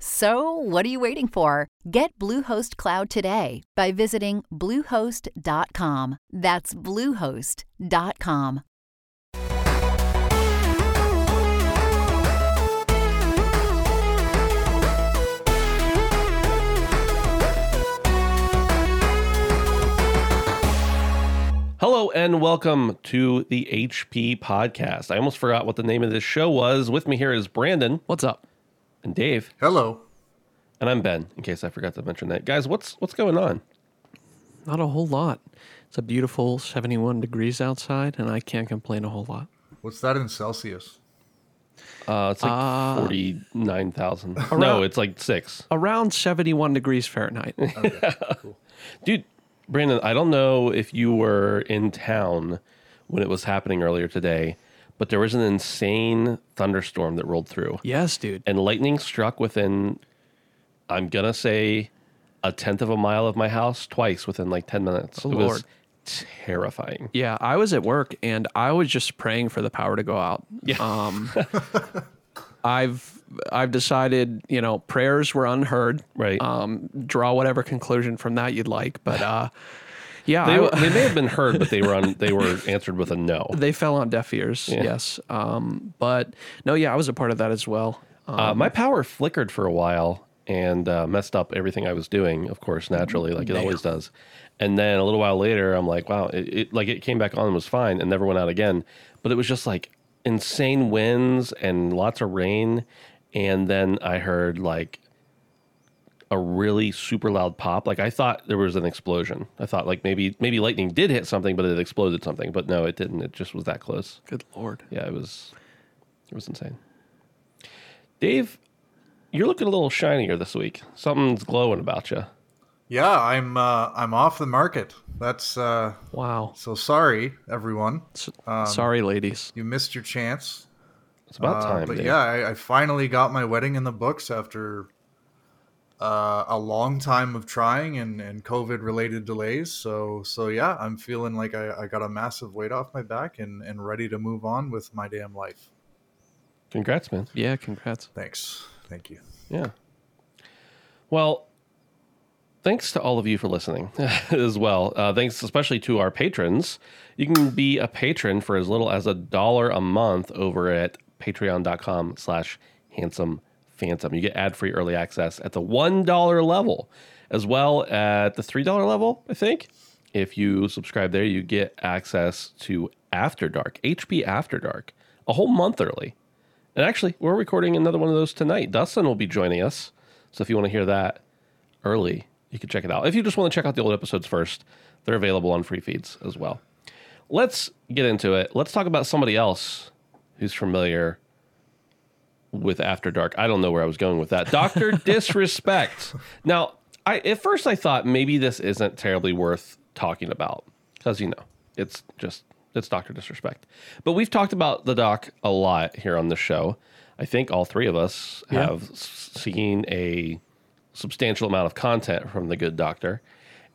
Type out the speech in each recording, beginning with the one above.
So, what are you waiting for? Get Bluehost Cloud today by visiting Bluehost.com. That's Bluehost.com. Hello and welcome to the HP podcast. I almost forgot what the name of this show was. With me here is Brandon What's up? And Dave, Hello. and I'm Ben. In case I forgot to mention that, guys, what's what's going on? Not a whole lot. It's a beautiful 71 degrees outside, and I can't complain a whole lot. What's that in Celsius? Uh, it's like forty nine thousand. No, it's like six. Around 71 degrees Fahrenheit. Dude, Brandon, I don't know if you were in town when it was happening earlier today, but there was an insane thunderstorm that rolled through. yes, dude. and lightning struck within i'm gonna say a tenth of a mile of my house twice within like 10 minutes Oh, it Lord. was terrifying Yeah, I was at work and I was just praying for the power to go out. Yeah. Um, I've I've decided, you know, prayers were unheard. Right. Um, draw whatever conclusion from that you'd like, but uh, yeah, they, they may have been heard but they were on they were answered with a no they fell on deaf ears. Yes. Um, but no, yeah, I was a part of that as well. Um, uh, my power flickered for a while and uh, messed up everything i was doing of course naturally like it always does and then a little while later i'm like wow it, it like it came back on and was fine and never went out again but it was just like insane winds and lots of rain and then i heard like a really super loud pop. Like I thought there was an explosion. I thought like maybe maybe lightning did hit something, but it exploded something. But no, it didn't. It just was that close. Good lord. Yeah, it was it was insane. Dave, you're looking a little shinier this week. Something's glowing about you. Yeah, I'm uh, I'm off the market. That's uh, Wow. so sorry, everyone. S- Um, Sorry, ladies. You missed your chance. It's about Uh, time. but Dave. yeah, I, I finally got my wedding in the books after uh, a long time of trying and, and COVID related delays. So so yeah, I'm feeling like I, I got a massive weight off my back and, and ready to move on with my damn life. Congrats, man. Yeah, congrats. Thanks. Thank you. Yeah. Well, thanks to all of you for listening as well. Uh, thanks especially to our patrons. You can be a patron for as little as a dollar a month over at patreon.com slash handsome phantom. You get ad-free early access at the $1 level, as well at the $3 level, I think. If you subscribe there, you get access to After Dark, HP After Dark, a whole month early. And actually, we're recording another one of those tonight. Dustin will be joining us. So if you want to hear that early, you can check it out. If you just want to check out the old episodes first, they're available on free feeds as well. Let's get into it. Let's talk about somebody else who's familiar with After Dark. I don't know where I was going with that. Dr. Disrespect. Now, I at first I thought maybe this isn't terribly worth talking about because you know, it's just it's Dr. Disrespect. But we've talked about the doc a lot here on the show. I think all three of us Yeah. have seen a substantial amount of content from the good doctor.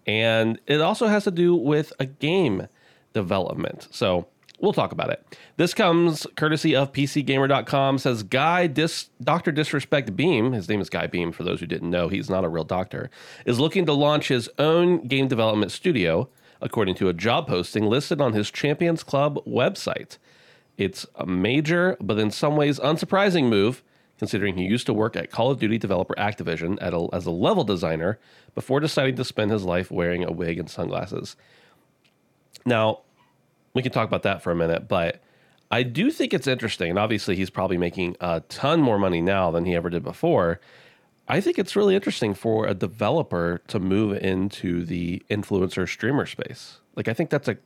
And it also has to do with a game development. So we'll talk about it. This comes courtesy of PCGamer.com. Says Guy Dis- Dr. Disrespect Beahm, his name is Guy Beahm for those who didn't know, he's not a real doctor, is looking to launch his own game development studio, according to a job posting listed on his Champions Club website. It's a major, but in some ways unsurprising move, considering he used to work at Call of Duty developer Activision a, as a level designer before deciding to spend his life wearing a wig and sunglasses. Now, we can talk about that for a minute, but I do think it's interesting. And obviously, he's probably making a ton more money now than he ever did before. I think it's really interesting for a developer to move into the influencer streamer space. Like I think that's a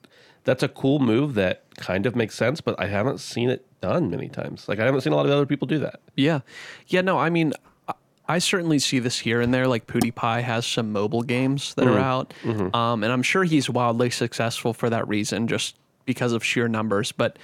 that's a cool move that kind of makes sense, but I haven't seen it done many times. Like I haven't seen a lot of other people do that. Yeah. Yeah, no, I mean I- I certainly see this here and there. Like PewDiePie has some mobile games that are out, um, and I'm sure he's wildly successful for that reason, just because of sheer numbers. But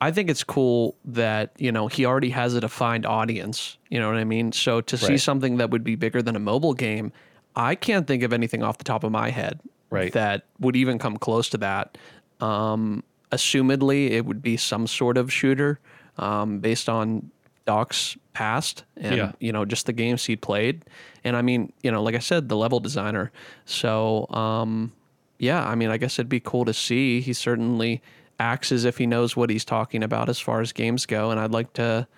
I think it's cool that you know he already has a defined audience. You know what I mean? So to see something that would be bigger than a mobile game, I can't think of anything off the top of my head Right. that would even come close to that. Um, assumedly, it would be some sort of shooter um, based on Doc's past and Yeah. you know just the games he played. And I mean, you know, like I said, the level designer. So um, yeah, I mean, I guess it'd be cool to see. He certainly acts as if he knows what he's talking about as far as games go, and I'd like to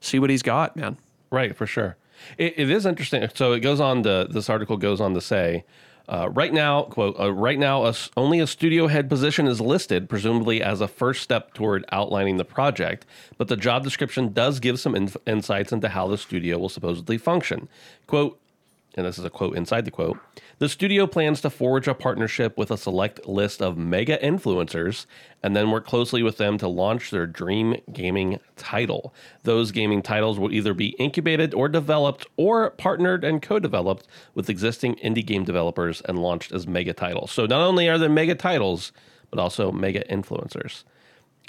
see what he's got, man. Right, for sure. It, it is interesting. So it goes on to this article goes on to say, uh, right now, quote, uh, right now, a only a studio head position is listed, presumably as a first step toward outlining the project. But the job description does give some inf- insights into how the studio will supposedly function. Quote, and this is a quote inside the quote the studio plans to forge a partnership with a select list of mega influencers and then work closely with them to launch their dream gaming title. Those gaming titles will either be incubated or developed or partnered and co-developed with existing indie game developers and launched as mega titles. So not only are they mega titles but also mega influencers.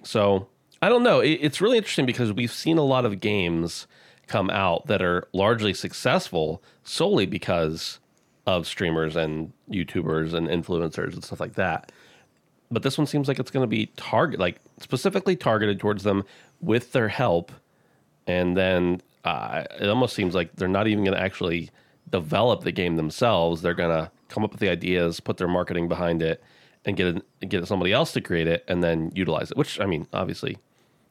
So I don't know. It's really interesting because we've seen a lot of games come out that are largely successful solely because of streamers and YouTubers and influencers and stuff like that. But this one seems like it's going to be target, like specifically targeted towards them with their help, and then uh, it almost seems like they're not even going to actually develop the game themselves. They're going to come up with the ideas, put their marketing behind it, and get get somebody else to create it, and then utilize it. Which I mean, obviously,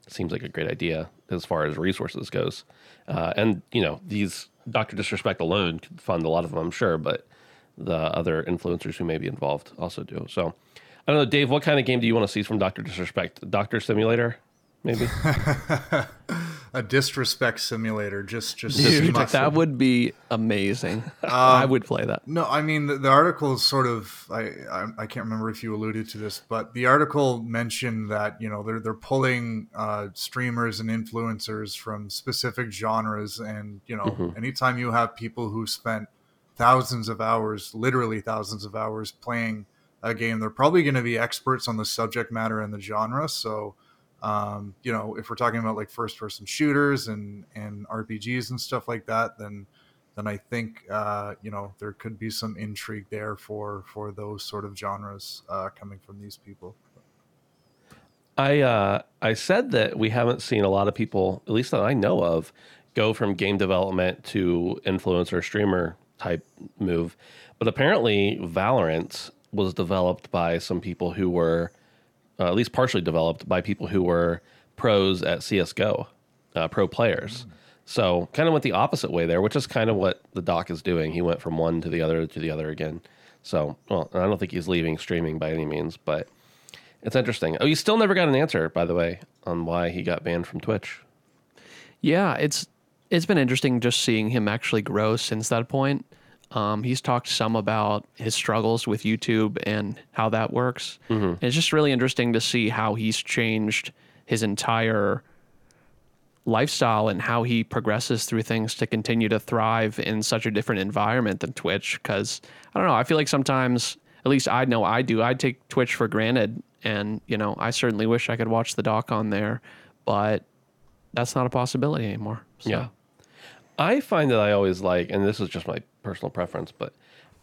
seems like a great idea as far as resources goes. Uh, and you know, these Doctor Disrespect alone could fund a lot of them, I'm sure, but the other influencers who may be involved also do. So, I don't know, Dave. What kind of game do you want to see from Doctor Disrespect? Doctor Simulator, maybe. A disrespect simulator, just just Dude, that would be amazing. Um, I would play that. No, I mean the, the article is sort of I, I I can't remember if you alluded to this, but the article mentioned that you know they're they're pulling uh, streamers and influencers from specific genres, and you know anytime you have people who spent thousands of hours, literally thousands of hours playing a game, they're probably going to be experts on the subject matter and the genre. So um, you know if we're talking about like first person shooters and and RPGs and stuff like that, then then I think uh, you know there could be some intrigue there for for those sort of genres uh, coming from these people. I uh, I said that we haven't seen a lot of people, at least that I know of, go from game development to influencer streamer type move. But apparently, Valorant was developed by some people who were, uh, at least partially developed by people who were pros at CS:GO, uh, pro players. So kind of went the opposite way there, which is kind of what the doc is doing. He went from one to the other to the other again. So, well, I don't think he's leaving streaming by any means, but it's interesting. Oh, you still never got an answer, by the way, on why he got banned from Twitch. Yeah, it's it's been interesting just seeing him actually grow since that point. Um, he's talked some about his struggles with YouTube and how that works. And it's just really interesting to see how he's changed his entire lifestyle and how he progresses through things to continue to thrive in such a different environment than Twitch. Because I don't know, I feel like sometimes, at least I know I do, I take Twitch for granted, and you know, I certainly wish I could watch the doc on there, but that's not a possibility anymore. So, Yeah. I find that I always like, and this is just my personal preference, but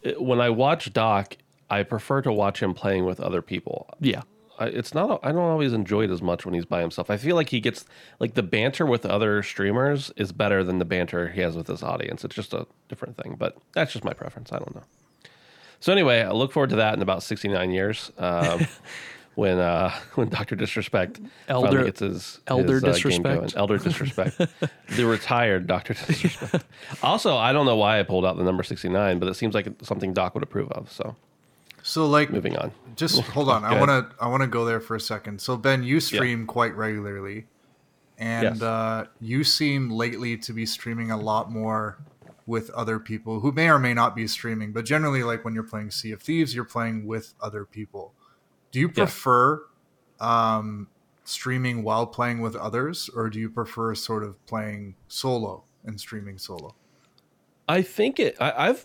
it- when I watch Doc, I prefer to watch him playing with other people. yeah, I, it's not. I don't always enjoy it as much when he's by himself. I feel like he gets like the banter with other streamers is better than the banter he has with his audience. It's just a different thing, but that's just my preference. I don't know. So anyway, I look forward to that in about sixty nine years. Um, When uh, when Doctor Disrespect Elder- finally gets his Elder his, uh, game Disrespect. going. Elder Disrespect, the retired Doctor Disrespect. Also, I don't know why I pulled out the number sixty nine, but it seems like something Doc would approve of. So So like moving on. just hold on, I want to I want to go there for a second. So Ben, you stream quite regularly, and Yes. uh, you seem lately to be streaming a lot more with other people who may or may not be streaming, but generally, like when you're playing Sea of Thieves, you're playing with other people. Do you prefer um, streaming while playing with others, or do you prefer sort of playing solo and streaming solo? I think it. I, I've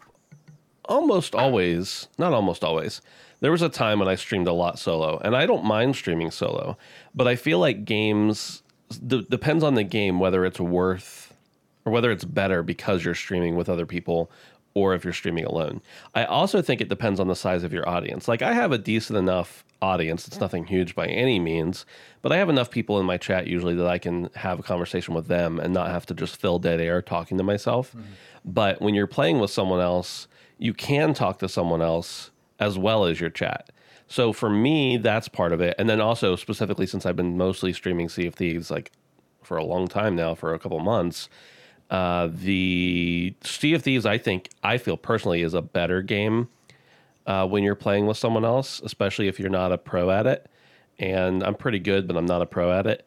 almost always, not almost always. There was a time when I streamed a lot solo, and I don't mind streaming solo, but I feel like games d- depends on the game whether it's worth or whether it's better because you're streaming with other people or if you're streaming alone. I also think it depends on the size of your audience. Like I have a decent enough audience. It's nothing huge by any means, but I have enough people in my chat usually that I can have a conversation with them and not have to just fill dead air talking to myself. Mm-hmm. But when you're playing with someone else, you can talk to someone else as well as your chat. So for me, that's part of it. And then also specifically since I've been mostly streaming Sea of Thieves like for a long time now, for a couple months, uh, the Sea of Thieves, I think, I feel personally is a better game uh, when you're playing with someone else, especially if you're not a pro at it. And I'm pretty good, but I'm not a pro at it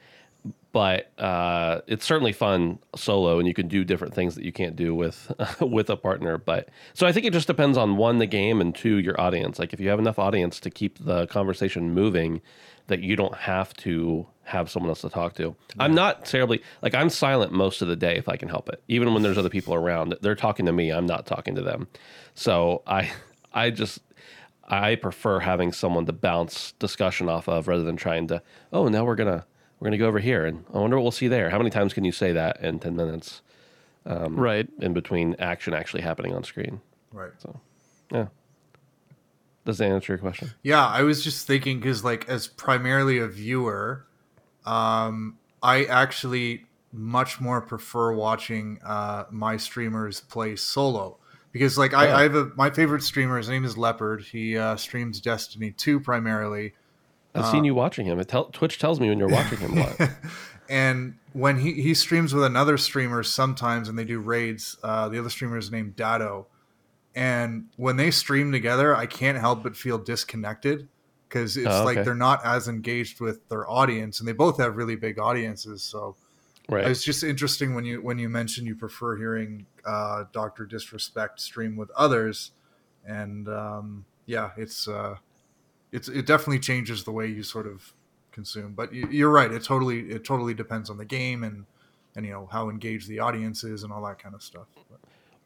but uh, it's certainly fun solo, and you can do different things that you can't do with with a partner. But so I think it just depends on one the game and two your audience. Like if you have enough audience to keep the conversation moving, that you don't have to have someone else to talk to. Yeah. I'm not terribly like I'm silent most of the day if I can help it. Even when there's other people around, they're talking to me. I'm not talking to them. So I I just I prefer having someone to bounce discussion off of rather than trying to oh now we're gonna we're going to go over here and I wonder what we'll see there. How many times can you say that in 10 minutes? Um, right. In between action actually happening on screen. Right. So, yeah. Does that answer your question? Yeah, I was just thinking because, like, as primarily a viewer, um, I actually much more prefer watching uh, my streamers play solo because, like, I, I have a my favorite streamer. His name is Leopard. He uh, streams Destiny two primarily, I've uh, seen you watching him. Tell, Twitch tells me when you're watching him and when he, he streams with another streamer sometimes and they do raids, uh, the other streamer is named Datto. And when they stream together, I can't help but feel disconnected because it's oh, okay. like they're not as engaged with their audience and they both have really big audiences. So right. it's just interesting when you when you mention you prefer hearing uh, Doctor Disrespect stream with others. And um, yeah, it's uh, it's it definitely changes the way you sort of consume. But you, are right; it totally it totally depends on the game and and you know how engaged the audience is and all that kind of stuff. But,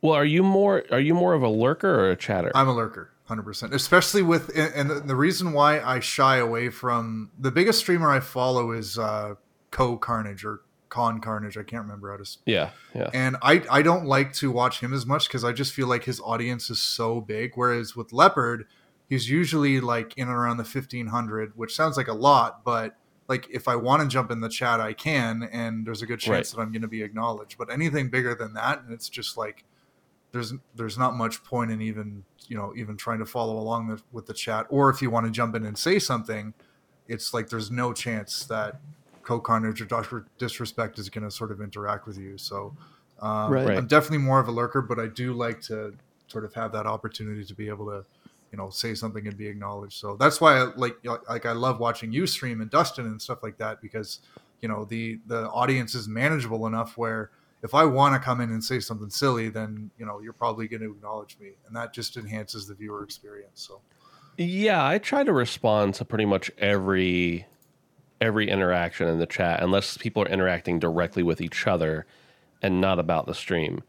well, are you more are you more of a lurker or a chatter? I'm a lurker, hundred percent. Especially with and the, reason why I shy away from the biggest streamer I follow is uh, Cohh Carnage or Con Carnage. I can't remember how to. Yeah, yeah. And I I don't like to watch him as much because I just feel like his audience is so big. Whereas with Leopard he's usually like in and around the 1500 which sounds like a lot but like if i want to jump in the chat i can and there's a good chance right. that i'm going to be acknowledged but anything bigger than that and it's just like there's there's not much point in even you know even trying to follow along the, with the chat. Or if you want to jump in and say something it's like there's no chance that Cohh Carnage or Disrespect is going to sort of interact with you. So um, right. i'm definitely more of a lurker but i do like to sort of have that opportunity to be able to you know say something and be acknowledged. So that's why I, like like i love watching you stream and dustin and stuff like that because you know the the audience is manageable enough where if i want to come in and say something silly then you know you're probably going to acknowledge me and that just enhances the viewer experience so yeah i try to respond to pretty much every every interaction in the chat unless people are interacting directly with each other and not about the stream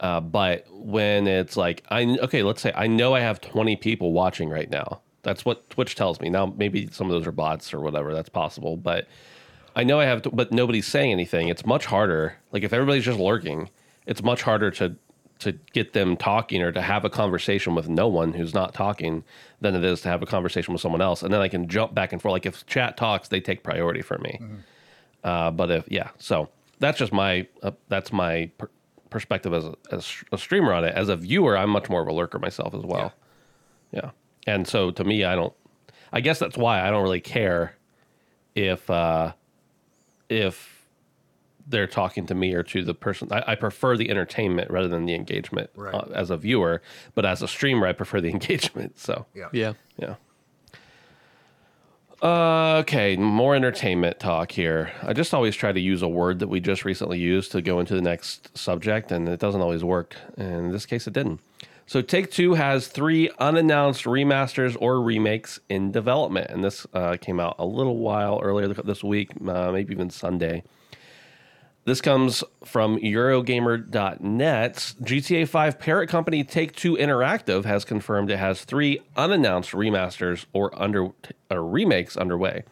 uh, but when it's like I okay, let's say I know I have 20 people watching right now. That's what Twitch tells me. Now maybe some of those are bots or whatever. That's possible, but I know I have, to, but nobody's saying anything. It's much harder. Like if everybody's just lurking, it's much harder to to get them talking or to have a conversation with no one who's not talking than it is to have a conversation with someone else. And then I can jump back and forth. Like if chat talks, they take priority for me. Mm-hmm. Uh, but if yeah, so that's just my uh, that's my per- perspective as a, as a streamer on it. As a viewer, I'm much more of a lurker myself as well. Yeah. yeah. And so to me, I don't. I guess that's why I don't really care if uh, if they're talking to me or to the person. I, I prefer the entertainment rather than the engagement right. uh, as a viewer. But as a streamer, I prefer the engagement. So yeah, yeah, yeah. Uh, okay, more entertainment talk here. I just always try to use a word that we just recently used to go into the next subject, and it doesn't always work. And in this case, it didn't. So, Take Two has three unannounced remasters or remakes in development, and this uh, came out a little while earlier this week, uh, maybe even Sunday. This comes from Eurogamer.net. GTA 5 parent company Take Two Interactive has confirmed it has three unannounced remasters or under or remakes underway.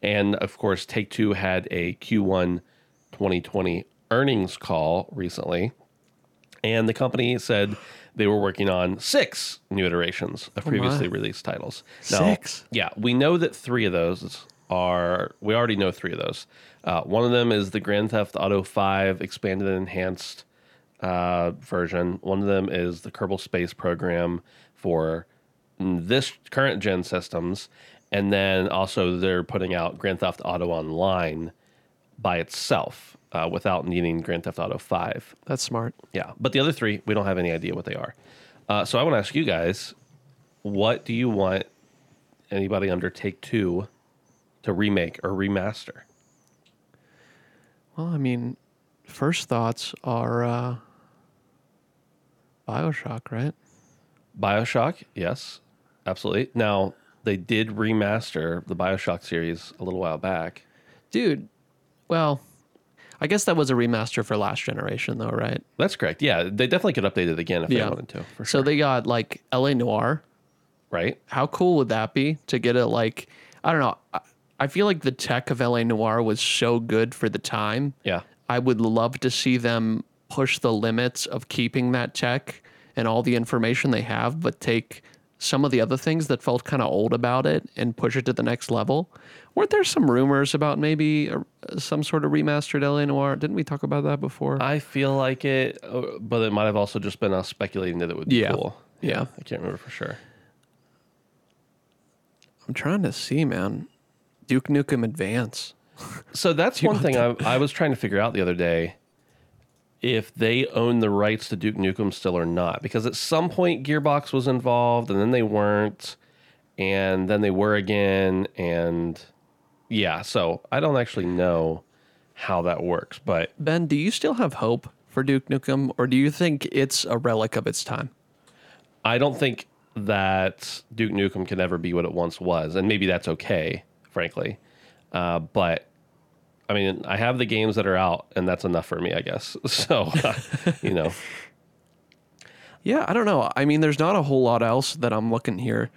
And of course, Take Two had a Q1 2020 earnings call recently. And the company said they were working on six new iterations of previously released titles. Now, Six? Yeah, we know that three of those are, we already know three of those. Uh, one of them is the Grand Theft Auto 5 expanded and enhanced uh, version. One of them is the Kerbal Space Program for this current gen systems. And then also they're putting out Grand Theft Auto Online by itself uh, without needing Grand Theft Auto 5. That's smart. Yeah. But the other three, we don't have any idea what they are. Uh, so I want to ask you guys what do you want anybody under Take Two to remake or remaster? Well, I mean, first thoughts are uh, Bioshock, right? Bioshock, yes, absolutely. Now, they did remaster the Bioshock series a little while back. Dude, well, I guess that was a remaster for last generation, though, right? That's correct. Yeah, they definitely could update it again if Yeah. they wanted to, for So they got like LA Noire. right? How cool would that be to get it like, I don't know. I feel like the tech of LA Noire was so good for the time. Yeah. I would love to see them push the limits of keeping that tech and all the information they have, but take some of the other things that felt kind of old about it and push it to the next level. Weren't there some rumors about maybe a, some sort of remastered LA Noire? Didn't we talk about that before? I feel like it, uh, but it might have also just been us speculating that it would be Yeah. cool. Yeah. I can't remember for sure. I'm trying to see, man. Duke Nukem Advance. So that's one thing I, I was trying to figure out the other day if they own the rights to Duke Nukem still or not. Because at some point Gearbox was involved and then they weren't, and then they were again. And yeah, so I don't actually know how that works, but Ben, do you still have hope for Duke Nukem, or do you think it's a relic of its time? I don't think that Duke Nukem can ever be what it once was. And maybe that's okay, frankly. Uh, but I mean, I have the games that are out, and that's enough for me, I guess. So, you know. Yeah, I don't know. I mean, there's not a whole lot else that I'm looking here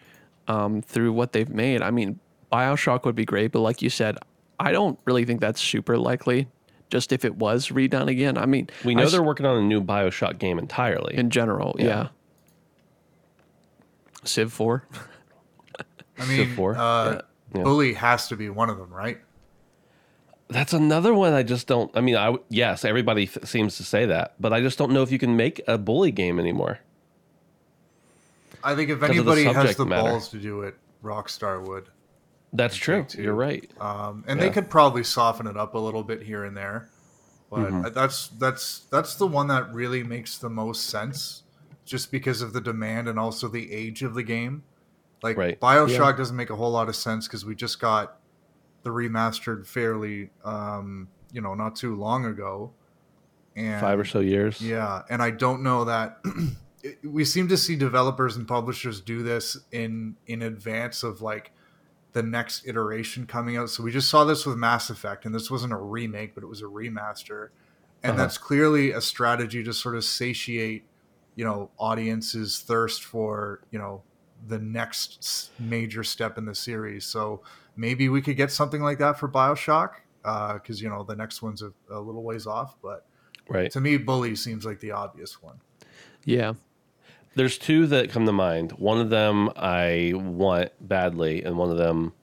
um, through what they've made. I mean, Bioshock would be great, but like you said, I don't really think that's super likely. Just if it was redone again, I mean, We know s- they're working on a new Bioshock game entirely. in general, yeah. Yeah. Civ Four. I mean, four? uh, Yeah. Bully has to be one of them, right? That's another one I just don't. I mean, I yes, everybody f- seems to say that, but I just don't know if you can make a bully game anymore. I think if of the anybody has the matter. balls to do it, Rockstar would. That's true. Take-Two. You're right. Um, and Yeah. they could probably soften it up a little bit here and there, but Mm-hmm. that's that's that's the one that really makes the most sense, just because of the demand and also the age of the game. Like Right. Bioshock doesn't make a whole lot of sense because we just got the remastered fairly, um, you know, not too long ago, and Five or so years. yeah, and I don't know that we seem to see developers and publishers do this in in advance of like the next iteration coming out. So we just saw this with Mass Effect, and this wasn't a remake, but it was a remaster, and Uh-huh. that's clearly a strategy to sort of satiate, you know, audiences' thirst for you know the next major step in the series. So maybe we could get something like that for Bioshock, because you know the next one's a, a little ways off, but Right. to me, Bully seems like the obvious one. Yeah. There's two that come to mind. One of them I want badly, and one of them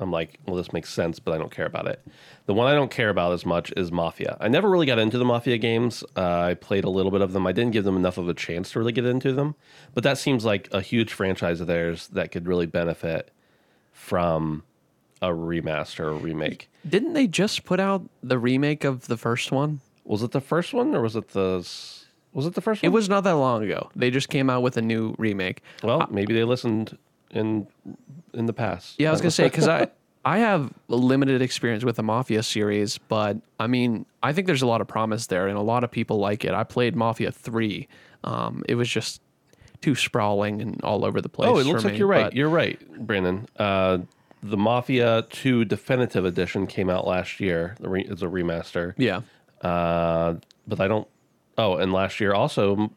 I'm like, well, this makes sense, but I don't care about it. The one I don't care about as much is Mafia. I never really got into the Mafia games. Uh, I played a little bit of them. I didn't give them enough of a chance to really get into them. But that seems like a huge franchise of theirs that could really benefit from a remaster or remake. Didn't they just put out the remake of the first one? Was it the first one or was it the was it the first one? It was not that long ago. They just came out with a new remake. Well, maybe they listened in in the past. Yeah, I was gonna say because I I have limited experience with the Mafia series, but I mean, I think there's a lot of promise there, and a lot of people like it. I played Mafia Three. Um, it was just too sprawling and all over the place. Oh, it looks like you're right. You're right, Brandon. Uh, the Mafia 2 Definitive Edition came out last year. The It's a remaster. yeah, Uh, but I don't. Oh, and last year also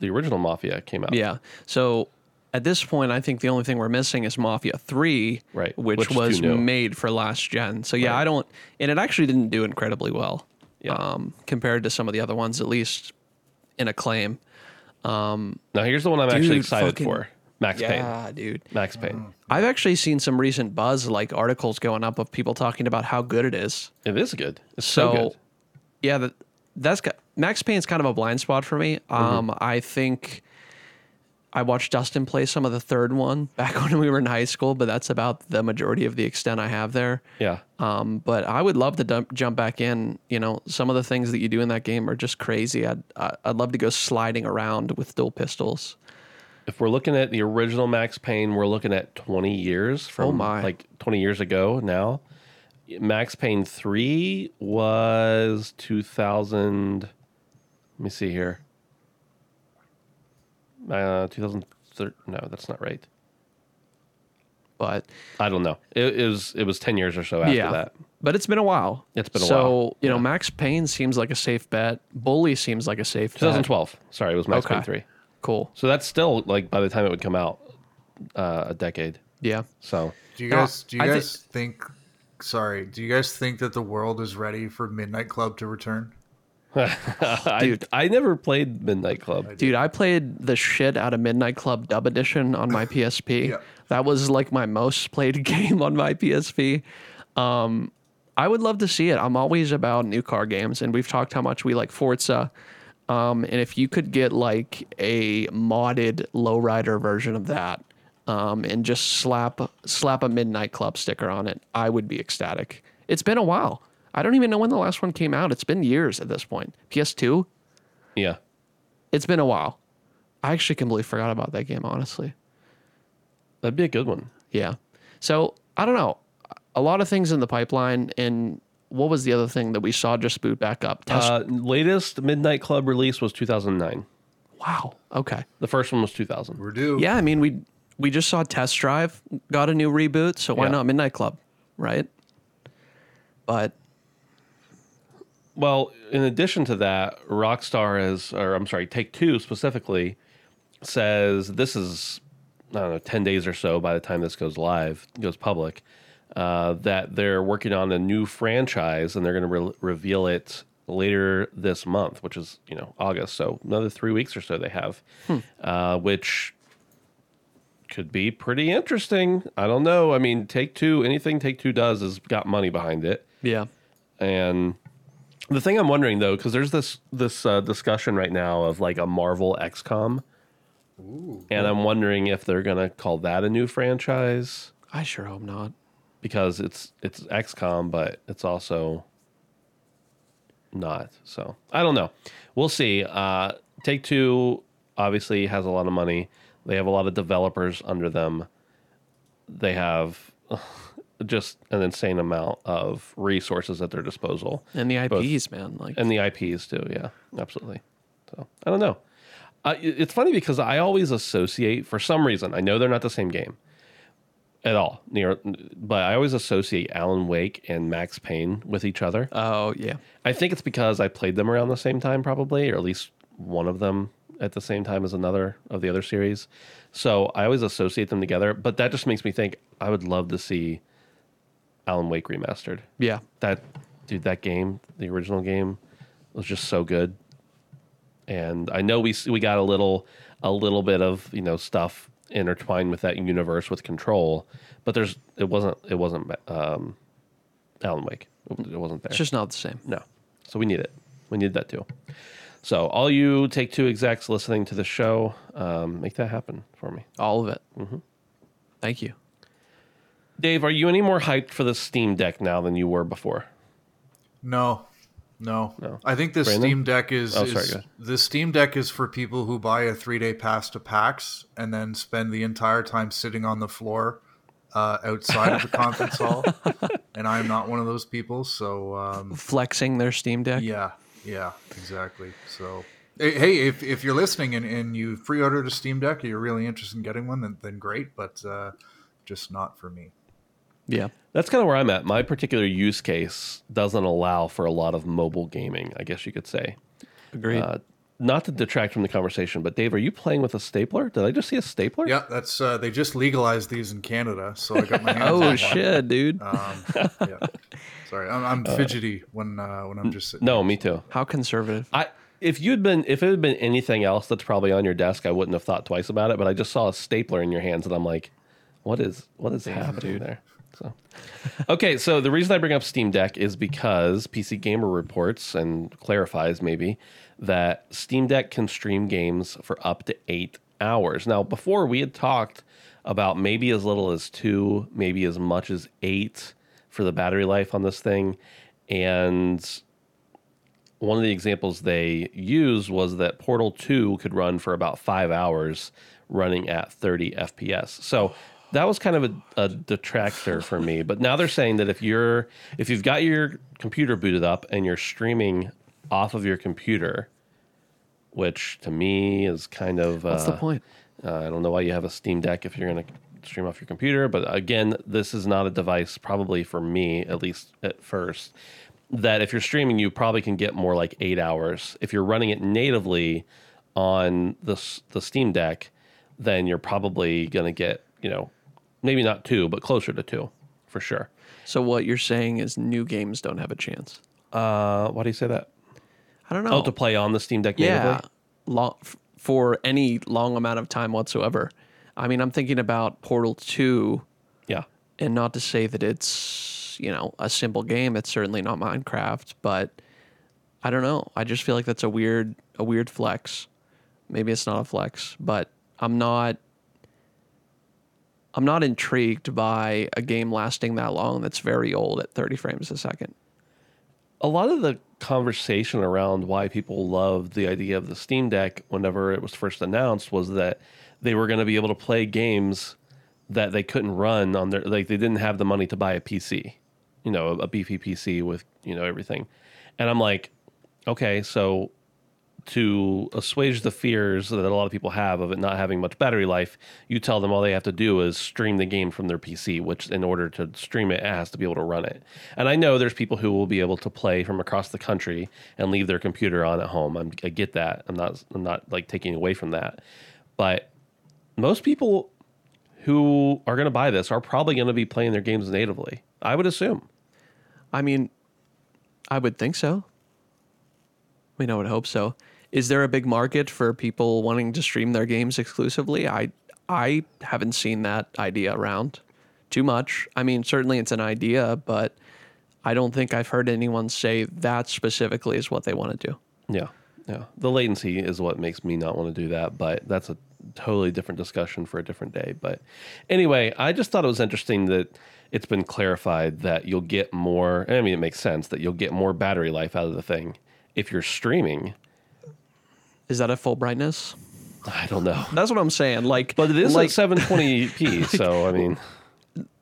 the original Mafia came out. yeah. So at this point, I think the only thing we're missing is Mafia Three, Right, which, which was made for last gen. So yeah, Right. I don't, and it actually didn't do incredibly well. Yeah. Um, compared to some of the other ones, at least in acclaim. Now here's the one I'm actually excited fucking- for. Max Payne. Yeah, dude. Max Payne. I've actually seen some recent buzz, like articles going up of people talking about how good it is. It is good. It's so, So, good. yeah, that, that's got, Max Payne's kind of a blind spot for me. Mm-hmm. Um, I think I watched Dustin play some of the third one back when we were in high school, but that's about the majority of the extent I have there. Yeah. Um, but I would love to dump, jump back in. You know, some of the things that you do in that game are just crazy. I'd I'd love to go sliding around with dual pistols. If we're looking at the original Max Payne, we're looking at 20 years from Oh my. like 20 years ago now. Max Payne 3 was 2000 Let me see here. Uh 2013 No, that's not right. But I don't know. It, it was it was 10 years or so after yeah, that. but it's been a while. It's been a so, while. So, you know, Yeah. Max Payne seems like a safe bet. Bully seems like a safe bet. 2012. Sorry, it was Max Okay. Payne 3. Cool. So that's still like by the time it would come out uh, a decade. Yeah. So Do you guys do you I thi- guys think sorry, do you guys think that the world is ready for Midnight Club to return? I, Dude. I never played Midnight Club. Dude, I played the shit out of Midnight Club Dub Edition on my PSP. Yeah. That was like my most played game on my PSP. Um, I would love to see it. I'm always about new car games, and we've talked how much we like Forza. Um, and if you could get like a modded lowrider version of that, um, and just slap slap a Midnight Club sticker on it, I would be ecstatic. It's been a while. I don't even know when the last one came out. It's been years at this point. PS2. Yeah. It's been a while. I actually completely forgot about that game, honestly. That'd be a good one. Yeah. So I don't know. A lot of things in the pipeline. And what was the other thing that we saw just boot back up? Test. Uh, latest Midnight Club release was 2009. wow. Okay. The first one was 2000. We're due. Yeah. I mean, we we just saw Test Drive got a new reboot. So why Yeah. not Midnight Club? Right. But Well, in addition to that, Rockstar is, or I'm sorry, Take Two specifically says this is, I don't know, 10 days or so by the time this goes live, goes public, uh, that they're working on a new franchise and they're going to re- reveal it later this month, which is, you know, August. So another three weeks or so they have, uh, which could be pretty interesting. I don't know. I mean, Take Two, anything Take Two does has got money behind it. yeah. And the thing I'm wondering though, because there's this this uh, discussion right now of like a Marvel XCOM, and I'm wondering if they're gonna call that a new franchise I sure hope not. Because it's it's XCOM, but it's also not. So I don't know. We'll see. Uh, Take Two obviously has a lot of money. They have a lot of developers under them. They have just an insane amount of resources at their disposal And the Both. IPs, man. Like and the IPs too. Yeah, absolutely. So I don't know. Uh, it's funny because I always associate, for some reason, I know they're not the same game at all, near, but I always associate Alan Wake and Max Payne with each other. oh yeah. I think it's because I played them around the same time, probably, or at least one of them at the same time as another of the other series. So I always associate them together. But that just makes me think I would love to see Alan Wake remastered Yeah. that dude that game the original game was just so good and i know we we got a little a little bit of you know stuff intertwined with that universe with control but there's it wasn't it wasn't um alan wake it wasn't there It's just not the same. no so we need it we need that too so all you take two execs listening to the show um, make that happen for me All of it. Mm-hmm. Thank you. dave are you any more hyped for the steam deck now than you were before No. No. No. I think the Brandon? Steam Deck is, Oh, is sorry, go the Steam Deck is for people who buy a three day pass to PAX and then spend the entire time sitting on the floor uh, outside of the conference hall, and I am not one of those people. So um, Flexing their Steam Deck. yeah, yeah, exactly. So hey, hey, if if you're listening and, and you pre-ordered a Steam Deck, or you're really interested in getting one, then then great. But uh, just not for me. Yeah. That's kind of where I'm at. My particular use case doesn't allow for a lot of mobile gaming, I guess you could say. Agreed. Uh, not to detract from the conversation, but Dave, are you playing with a stapler? Did I just see a stapler? Yeah, that's uh, they just legalized these in Canada, so I got my hands. on oh one. shit, dude. Um, yeah. Sorry, I'm, I'm fidgety when uh, when I'm just sitting. No, me too. How conservative. I if you'd been if it had been anything else that's probably on your desk, I wouldn't have thought twice about it. But I just saw a stapler in your hands, and I'm like, what is what is happening there? So, okay, so the reason I bring up Steam Deck is because PC Gamer reports and clarifies maybe that Steam Deck can stream games for up to eight hours. Now, before we had talked about maybe as little as two, maybe as much as eight for the battery life on this thing, and one of the examples they used was that Portal 2 could run for about five hours running at 30 FPS. So that was kind of a, a detractor for me. But now they're saying that if you're if you've got your computer booted up and you're streaming off of your computer, which to me is kind of What's uh, the point? uh, I don't know why you have a Steam Deck if you're going to stream off your computer, but again, this is not a device, probably for me, at least at first, that if you're streaming, you probably can get more like eight hours. If you're running it natively on the, the Steam Deck, then you're probably going to get, you know, maybe not two, but closer to two for sure. So what you're saying is new games don't have a chance. Uh, why do you say that? I don't know. Oh, to play on the Steam Deck yeah, natively? long, f- for any long amount of time whatsoever. I mean, I'm thinking about Portal 2 Yeah. and not to say that it's, you know, a simple game. It's certainly not Minecraft, but I don't know. I just feel like that's a weird a weird flex. Maybe it's not a flex, but I'm not I'm not intrigued by a game lasting that long that's very old at 30 frames a second. a lot of the conversation around why people loved the idea of the Steam Deck whenever it was first announced was that they were going to be able to play games that they couldn't run on their like they didn't have the money to buy a PC, you know, a beefy PC with, you know, everything. And I'm like, okay, so to assuage the fears that a lot of people have of it not having much battery life, you tell them all they have to do is stream the game from their PC, which in order to stream it, it has to be able to run it. And I know there's people who will be able to play from across the country and leave their computer on at home. I'm, I get that. I'm not. I'm not like taking away from that. But most people who are going to buy this are probably going to be playing their games natively. I would assume. I mean, I would think so. I mean, I would hope so. Is there a big market for people wanting to stream their games exclusively? I I haven't seen that idea around too much. I mean, certainly it's an idea, but I don't think I've heard anyone say that specifically is what they want to do. Yeah. Yeah. The latency is what makes me not want to do that, but that's a totally different discussion for a different day. But anyway, I just thought it was interesting that it's been clarified that you'll get more. I mean, it makes sense that you'll get more battery life out of the thing if you're streaming. Is that at full brightness? I don't know. That's what I'm saying. Like, But it is like at 720p. so, I mean,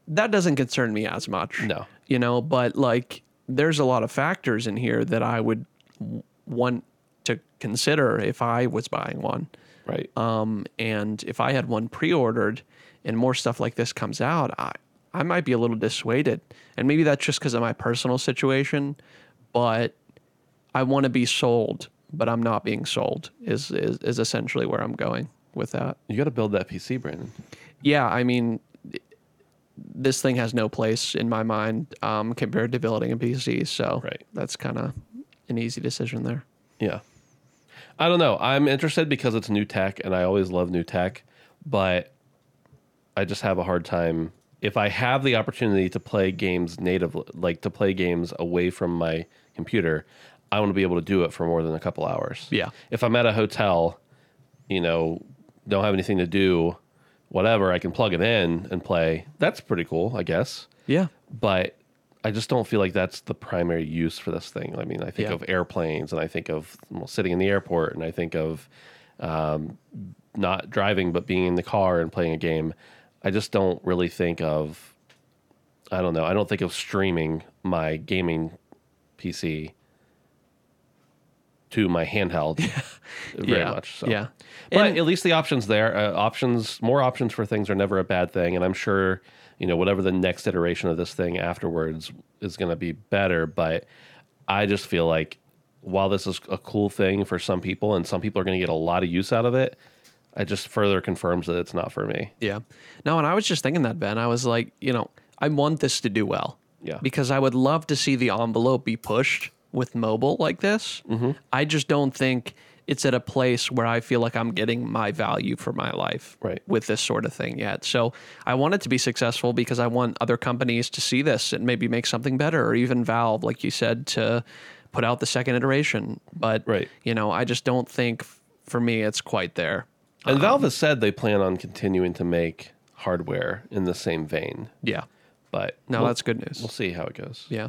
that doesn't concern me as much. No. You know, but like there's a lot of factors in here that I would want to consider if I was buying one. right. Um, and if I had one pre-ordered and more stuff like this comes out, I I might be a little dissuaded. And maybe that's just because of my personal situation, but I want to be sold, but I'm not being sold. Is is is essentially where I'm going with that. you got to build that PC, Brandon. Yeah, I mean, this thing has no place in my mind um, compared to building a PC. So Right. that's kind of an easy decision there. Yeah. I don't know. I'm interested because it's new tech and I always love new tech, but I just have a hard time if I have the opportunity to play games native like to play games away from my computer, I want to be able to do it for more than a couple hours. Yeah. If I'm at a hotel, you know, don't have anything to do, whatever, I can plug it in and play. That's pretty cool, I guess Yeah. but I just don't feel like that's the primary use for this thing. I mean, I think Yeah. of airplanes and I think of well, sitting in the airport and I think of um, not driving but being in the car and playing a game. I just don't really think of. I don't know. I don't think of streaming my gaming PC to my handheld very yeah, much. So. yeah. But And- at least the options there. Uh, options, more options for things are never a bad thing, and I'm sure you know whatever the next iteration of this thing afterwards is going to be better. But I just feel like while this is a cool thing for some people, and some people are going to get a lot of use out of it, it just further confirms that it's not for me. Yeah. No, and I was just thinking that, Ben. I was like, you know, I want this to do well. Yeah. Because I would love to see the envelope be pushed with mobile like this. Mm-hmm. I just don't think it's at a place where I feel like I'm getting my value for my life Right. with this sort of thing yet. So I want it to be successful because I want other companies to see this and maybe make something better, or even Valve, like you said, to put out the second iteration. But Right. you know, I just don't think for me it's quite there. And Valve has said they plan on continuing to make hardware in the same vein, Yeah. but No, we'll- that's good news. We'll see how it goes. Yeah.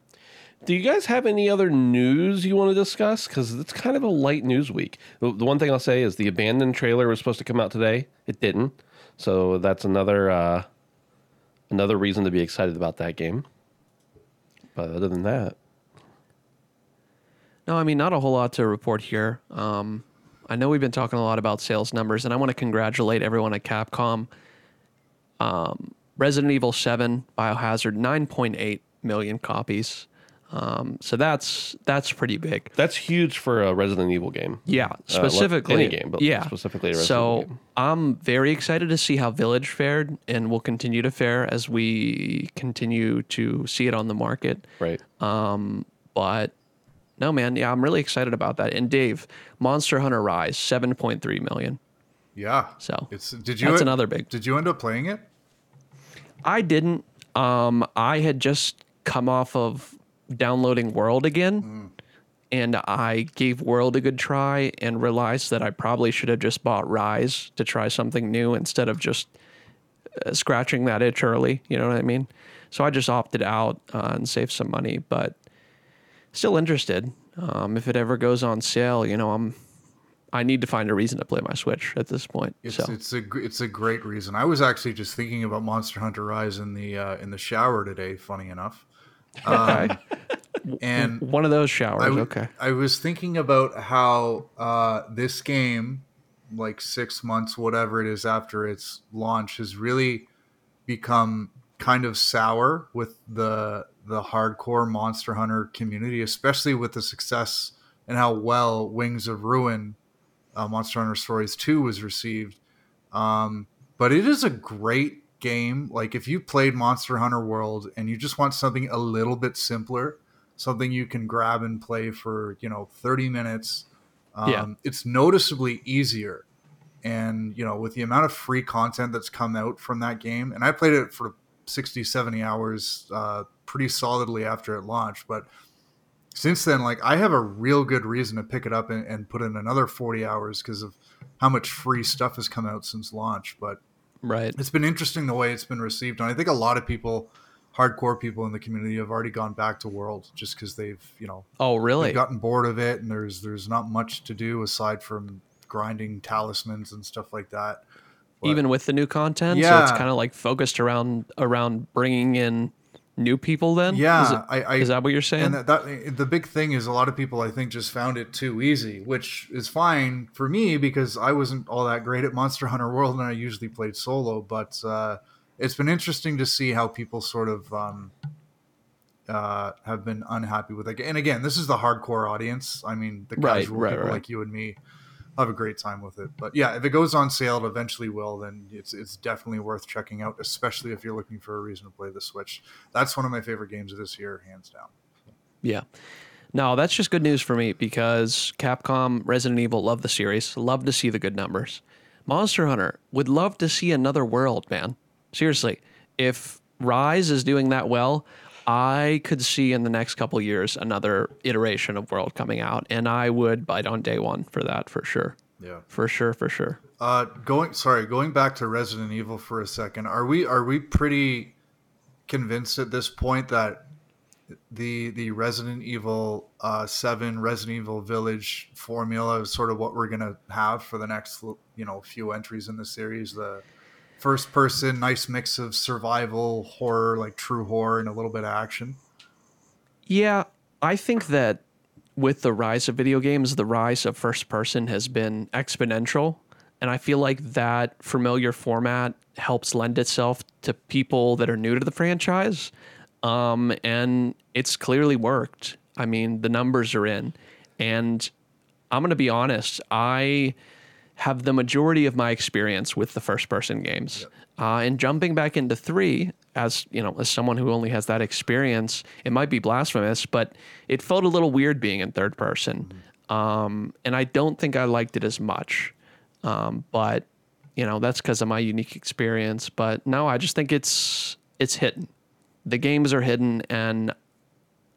Do you guys have any other news you want to discuss? Because it's kind of a light news week. The, one thing I'll say is the abandoned trailer was supposed to come out today. It didn't. So that's another uh, another reason to be excited about that game. But other than that, No, I mean, not a whole lot to report here. Um, I know we've been talking a lot about sales numbers, and I want to congratulate everyone at Capcom. Um, Resident Evil 7 Biohazard 9.8 million copies. Um, so that's that's pretty big. that's huge for a Resident Evil game. Yeah, Uh, specifically any game, but yeah, specifically a Resident so Evil game. I'm very excited to see how Village fared, and will continue to fare as we continue to see it on the market. Right. Um, But no, man, yeah, I'm really excited about that. And Dave, Monster Hunter Rise, 7.3 million. Yeah. So It's did you that's another big. Did you end up playing it? I didn't. Um, I had just come off of downloading World again, and I gave World a good try and realized that I probably should have just bought Rise to try something new instead of just uh, scratching that itch early. You know what I mean? So I just opted out uh, and saved some money, but still interested. Um, if it ever goes on sale, you know, I'm. I need to find a reason to play my Switch at this point. It's so it's a it's a great reason. I was actually just thinking about Monster Hunter Rise in the uh, in the shower today. Funny enough, okay. and one of those showers. I, w- okay. I was thinking about how uh, this game, like six months, whatever it is after its launch, has really become kind of sour with the the hardcore Monster Hunter community, especially with the success and how well Wings of Ruin, uh, Monster Hunter Stories Two was received. Um, but it is a great game. Like if you played Monster Hunter World and you just want something a little bit simpler, something you can grab and play for you know 30 minutes um, Yeah. it's noticeably easier and you know with the amount of free content that's come out from that game and i played it for 60 70 hours uh, pretty solidly after it launched but since then like i have a real good reason to pick it up and, and put in another 40 hours because of how much free stuff has come out since launch but Right. it's been interesting the way it's been received and i think a lot of people hardcore people in the community have already gone back to world just because they've you know Oh, really? gotten bored of it and there's there's not much to do aside from grinding talismans and stuff like that But- Even with the new content, so Yeah. it's kind of like focused around around bringing in new people. Then, yeah is, it, I, I is that what you're saying? and that, that the big thing is a lot of people i think just found it too easy which is fine for me because i wasn't all that great at monster hunter world and i usually played solo but uh it's been interesting to see how people sort of um, uh, have been unhappy with it. And again, this is the hardcore audience. I mean, the Right, casual right, people right. like you and me have a great time with it. But yeah, if it goes on sale, it eventually will. Then it's it's definitely worth checking out, especially if you're looking for a reason to play the Switch. That's one of my favorite games of this year, hands down. Yeah. No, that's just good news for me because Capcom, Resident Evil, love the series. Love to see the good numbers. Monster Hunter would love to see another world, man. Seriously, if Rise is doing that well, I could see in the next couple years another iteration of World coming out, and I would bite on day one for that for sure. Yeah. For sure, for sure. Uh, going sorry, going back to Resident Evil for a second. Are we are we pretty convinced at this point that the the Resident Evil uh, Seven Resident Evil Village formula is sort of what we're gonna have for the next you know few entries in the series? The first person, nice mix of survival horror, like true horror, and a little bit of action. Yeah, I think that with the rise of video games, the rise of first person has been exponential. And I feel like that familiar format helps lend itself to people that are new to the franchise. Um, and it's clearly worked. I mean, the numbers are in. And I'm going to be honest, I have the majority of my experience with the first person games. Uh, and jumping back into three, as you know, as someone who only has that experience, it might be blasphemous, but it felt a little weird being in third person. Um, and I don't think I liked it as much. Um, but you know, that's because of my unique experience. But no, I just think it's it's hidden. The games are hidden, and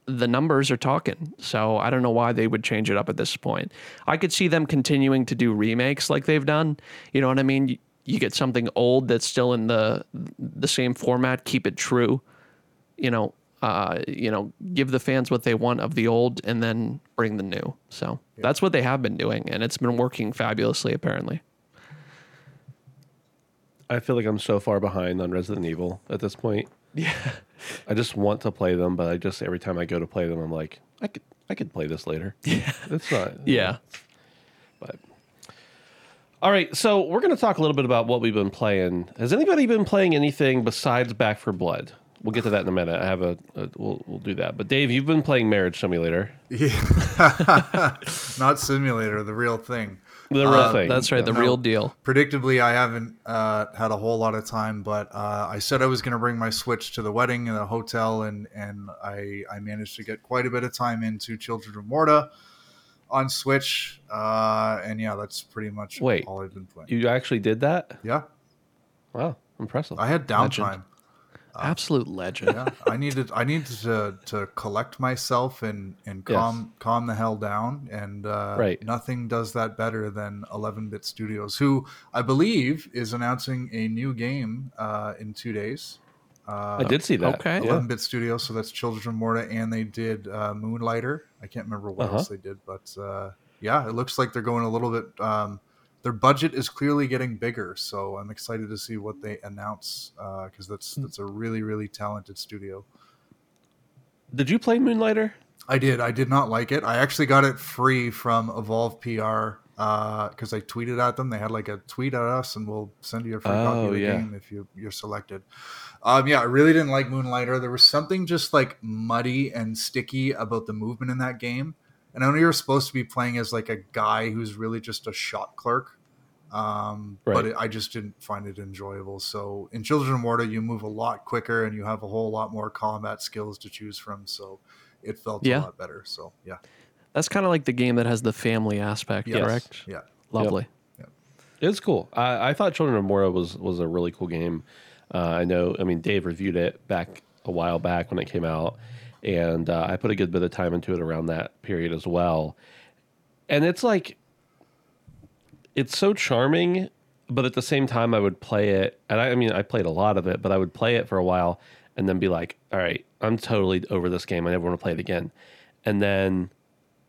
the numbers are talking. So I don't know why they would change it up at this point. I could see them continuing to do remakes like they've done. You know what I mean? You, you get something old that's still in the the same format, keep it true. You know, uh, you know, give the fans what they want of the old, and then bring the new. So that's what they have been doing, and it's been working fabulously, apparently. I feel like I'm so far behind on Resident Evil at this point. Yeah. I just want to play them, but I just every time I go to play them, I'm like, I could I could play this later. Yeah, it's not. Yeah. but all right. So we're going to talk a little bit about what we've been playing. Has anybody been playing anything besides Back 4 Blood? We'll get to that in a minute. I have a, a we'll we'll do that. But Dave, you've been playing Marriage Simulator, Yeah, not simulator, the real thing. The real Uh, thing. That's right, the No. real deal. predictably i haven't uh, had a whole lot of time but uh, i said i was going to bring my switch to the wedding in the hotel and and i i managed to get quite a bit of time into children of morta on switch uh, and yeah that's pretty much Wait. all i've been playing You actually did that? yeah Wow, impressive. i had downtime Absolute legend. yeah i needed i needed to to collect myself and and calm calm the hell down and uh Right. nothing does that better than 11-bit studios who i believe is announcing a new game uh in two days uh I did see that. okay. Yeah. 11-bit studios so that's children of morta and they did uh moonlighter i can't remember what Uh-huh. else they did but uh yeah it looks like they're going a little bit um their budget is clearly getting bigger so i'm excited to see what they announce uh, because that's hmm. that's a really really talented studio Did you play Moonlighter? I did. I did not like it. I actually got it free from Evolve PR because uh, I tweeted at them. They had like a tweet at us, and we'll send you a free copy Oh, of the yeah. game if you you're selected. Um, yeah, I really didn't like Moonlighter. There was something just like muddy and sticky about the movement in that game. And I know you're supposed to be playing as like a guy who's really just a shot clerk. Um, but it, I just didn't find it enjoyable. So in Children of Morta, you move a lot quicker and you have a whole lot more combat skills to choose from. So it felt Yeah. a lot better. So yeah, That's kind of like the game that has the family aspect, Yes. correct? Yeah. Lovely. It's cool. I, I thought Children of Morta was was a really cool game. Uh, I know. I mean, Dave reviewed it back a while back when it came out, and uh, I put a good bit of time into it around that period as well. And it's like, it's so charming, but at the same time, I would play it, and I, I mean, I played a lot of it, but I would play it for a while and then be like, "All right, I'm totally over this game. I never want to play it again." And then,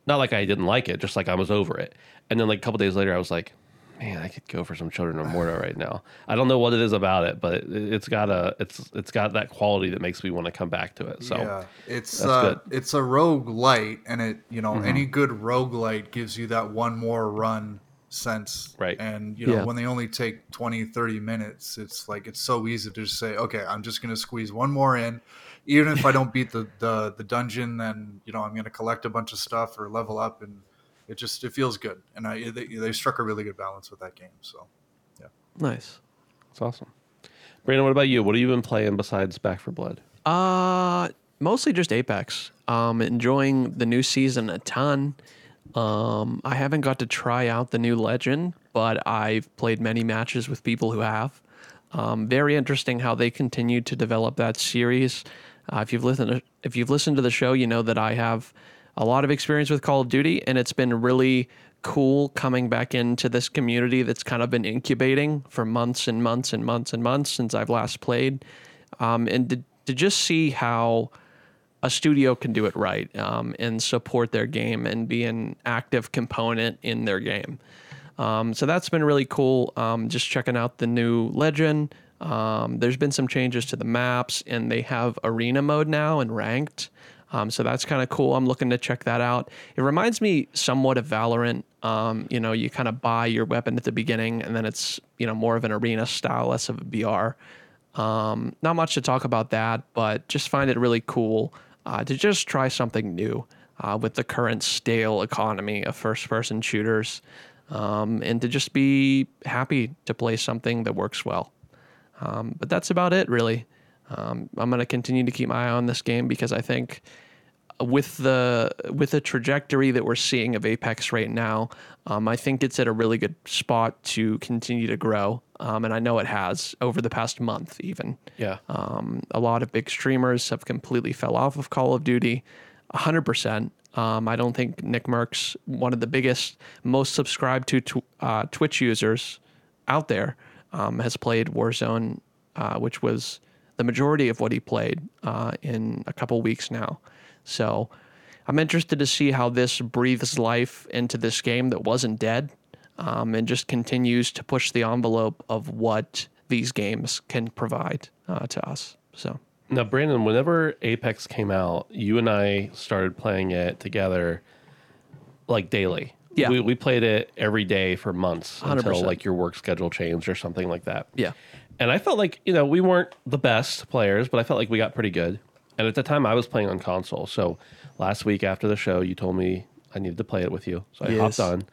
not like I didn't like it, just like I was over it. And then, like a couple days later, I was like, man, I could go for some Children of Morta right now. I don't know what it is about it, but it, it's got a it's it's got that quality that makes me want to come back to it. So yeah, it's uh, it's a roguelite, and it you know Mm-hmm. any good roguelite gives you that one more run sense. Right. And, you know, Yeah. when they only take 20, 30 minutes, it's like, it's so easy to just say, okay, I'm just going to squeeze one more in. Even if I don't beat the, the, the dungeon, then, you know, I'm going to collect a bunch of stuff or level up. And it just, it feels good. And I, they, they struck a really good balance with that game. So, yeah, Nice. It's awesome. Brandon, what about you? What have you been playing besides Back 4 Blood? Uh mostly just Apex. Um enjoying the new season a ton. Um I haven't got to try out the new legend, but I've played many matches with people who have. Um very interesting how they continue to develop that series. Uh, if you've listened to, if you've listened to the show, you know that I have a lot of experience with Call of Duty and it's been really cool coming back into this community that's kind of been incubating for months and months and months and months since I've last played. Um, and to, to just see how a studio can do it right um, and support their game and be an active component in their game. Um, so that's been really cool. Um, just checking out the new Legend. Um, there's been some changes to the maps, and they have arena mode now and ranked. Um, so that's kind of cool. I'm looking to check that out. It reminds me somewhat of Valorant. Um, you know, you kind of buy your weapon at the beginning, and then it's you know more of an arena style, less of a BR. Um, not much to talk about that, but just find it really cool uh, to just try something new uh, with the current stale economy of first person shooters um, and to just be happy to play something that works well. Um, but that's about it, really. Um, I'm going to continue to keep my eye on this game because I think with the with the trajectory that we're seeing of Apex right now, um, I think it's at a really good spot to continue to grow, um, and I know it has over the past month even. Yeah. Um, a lot of big streamers have completely fell off of Call of Duty, hundred percent. Um, I don't think NICKMERCS, one of the biggest, most subscribed to tw- uh, Twitch users out there, um, has played Warzone, uh, which was the majority of what he played uh, in a couple weeks now. So I'm interested to see how this breathes life into this game that wasn't dead um, and just continues to push the envelope of what these games can provide uh, to us. So Now, Brandon, whenever Apex came out, you and I started playing it together like daily. Yeah. We, we played it every day for months until 100%. like your work schedule changed or something like that. yeah, And I felt like, you know, we weren't the best players, but I felt like we got pretty good. And at the time, I was playing on console. So last week after the show, you told me I needed to play it with you. So I Yes. hopped on,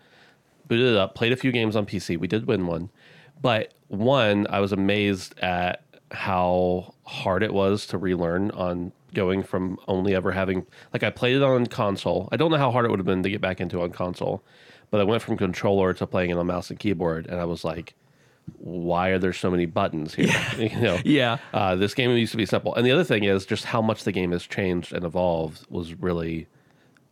booted it up, played a few games on PC. We did win one. But one, I was amazed at how hard it was to relearn on going from only ever having, like, I played it on console. I don't know how hard it would have been to get back into on console, but I went from controller to playing it on mouse and keyboard. And I was like, why are there so many buttons here? you know, Yeah. Uh, this game used to be simple, and the other thing is just how much the game has changed and evolved was really,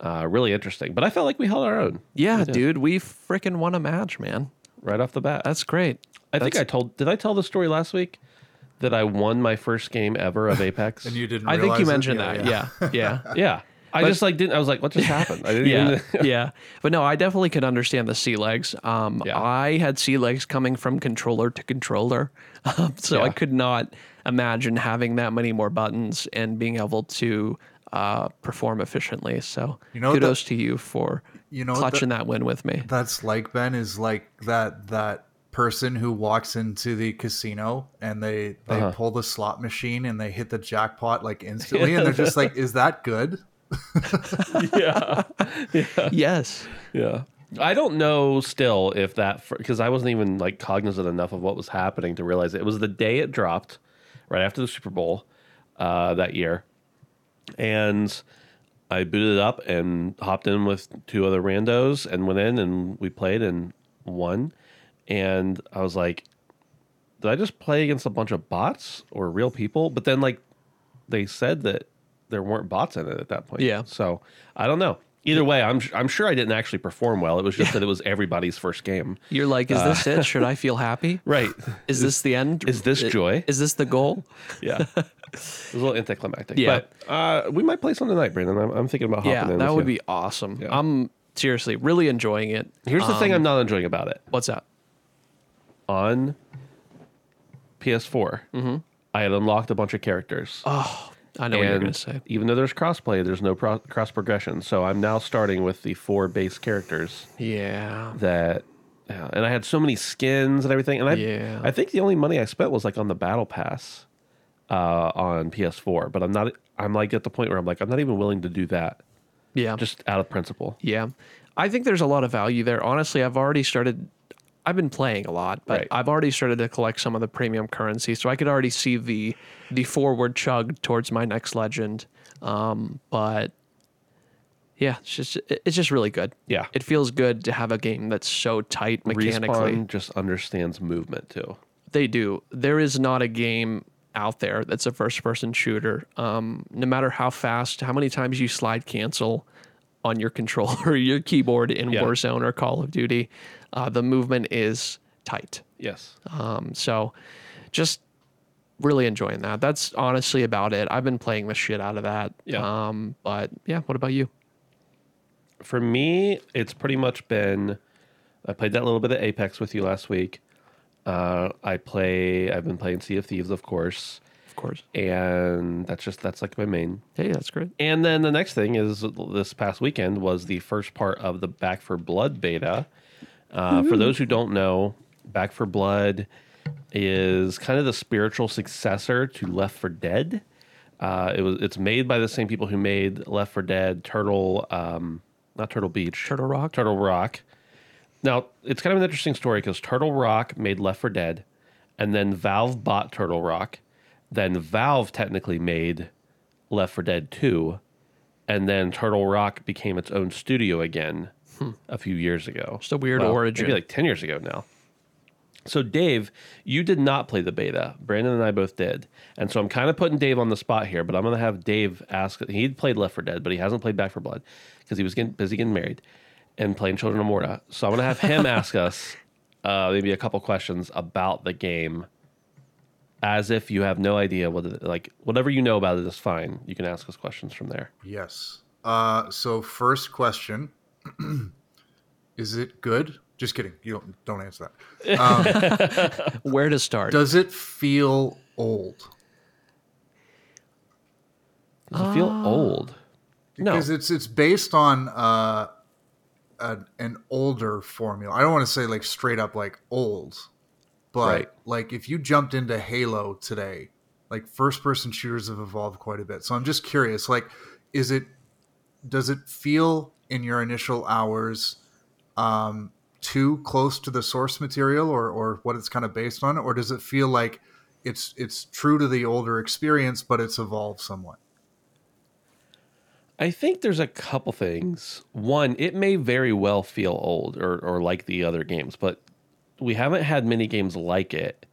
uh, really interesting. But I felt like we held our own yeah, dude, we freaking won a match, man. right off the bat. That's great. I think I told. Did I tell the story last week that I won my first game ever of Apex? and you didn't I think you realize it? mentioned that. yeah. Yeah, yeah. yeah. I But- just like didn't. I was like, what just happened? I didn't yeah, even. yeah. But no, I definitely could understand the sea legs. Um, Yeah. I had sea legs coming from controller to controller, um, so I could not imagine having that many more buttons and being able to uh, perform efficiently. So You know what kudos to you for You know clutching the- that win with me. That's like Ben is like that that person who walks into the casino and they they Uh-huh. pull the slot machine and they hit the jackpot like instantly and they're just like, is that good? yeah. yes. Yeah. I don't know still if that because I wasn't even like cognizant enough of what was happening to realize it. it was the day it dropped, right after the Super Bowl uh, that year, and I booted it up and hopped in with two other randos and went in and we played and won, and I was like, did I just play against a bunch of bots or real people? But then like they said that there weren't bots in it at that point. Yeah. So I don't know. Either way, I'm I'm sure I didn't actually perform well. It was just that it was everybody's first game. You're like, is Uh, this it? Should I feel happy? Right. Is this the end? is this joy? Is this the goal? Yeah. it was a little anticlimactic. Yeah. But uh, we might play some tonight, Brandon. I'm, I'm thinking about hopping Yeah, in. that would you. be awesome. Yeah. I'm seriously really enjoying it. Here's the thing I'm not enjoying about it. What's that? On PS4, Mm-hmm. I had unlocked a bunch of characters. Oh, I know what you're going to say. even though there's crossplay, there's no pro- cross progression. So I'm now starting with the four base characters Yeah. that Yeah, and I had so many skins and everything, and I Yeah. I think the only money I spent was like on the battle pass uh, on PS4. But I'm not. I'm like at the point where I'm like I'm not even willing to do that Yeah. just out of principle. Yeah. I think there's a lot of value there. Honestly, I've already started I've been playing a lot, but Right. I've already started to collect some of the premium currency, so I could already see the the forward chug towards my next legend. Um, but yeah, it's just it's just really good. Yeah. It feels good to have a game that's so tight mechanically. Respawn just understands movement too. They do. There is not a game out there that's a first person shooter. Um, no matter how fast, how many times you slide cancel on your controller or your keyboard in Yeah. Warzone or Call of Duty, uh, the movement is tight. Yes. Um, so just really enjoying that. That's honestly about it. I've been playing the shit out of that. Yeah. Um, but yeah, what about you? For me, it's pretty much been. I played that little bit of Apex with you last week. Uh, I play. I've been playing Sea of Thieves, of course, Of course. and that's just that's like my main. Hey, that's great. And then the next thing is this past weekend was the first part of the Back 4 Blood beta. Uh, for those who don't know, Back 4 Blood is kind of the spiritual successor to Left 4 Dead. Uh, it was it's made by the same people who made Left 4 Dead, Turtle, um, not Turtle Beach, Turtle Rock? Turtle Rock. Now it's kind of an interesting story because Turtle Rock made Left 4 Dead, and then Valve bought Turtle Rock. Then Valve technically made Left 4 Dead 2, and then Turtle Rock became its own studio again a few years ago. Just a weird Well, origin. Maybe like 10 years ago now. So, Dave, you did not play the beta. Brandon and I both did. And so I'm kind of putting Dave on the spot here, but I'm going to have Dave ask. He'd played Left 4 Dead, but he hasn't played Back 4 Blood because he was getting busy getting married and playing Children of Morta. So I'm going to have him ask us uh, maybe a couple questions about the game as if you have no idea what it, like whatever you know about it is fine. You can ask us questions from there. Yes. Uh, so first question: Is it good? Just kidding. You don't don't answer that. Where to start? Does it feel old? Does it feel old? No. Because it's it's based on uh, an, an older formula. I don't want to say like straight up like old, but Right. like if you jumped into Halo today, like first person shooters have evolved quite a bit. So I'm just curious, like, is it does it feel in your initial hours um, too close to the source material or or what it's kind of based on, or does it feel like it's it's true to the older experience, but it's evolved somewhat? I think there's a couple things. One, it may very well feel old or, or like the other games, but we haven't had many games like it.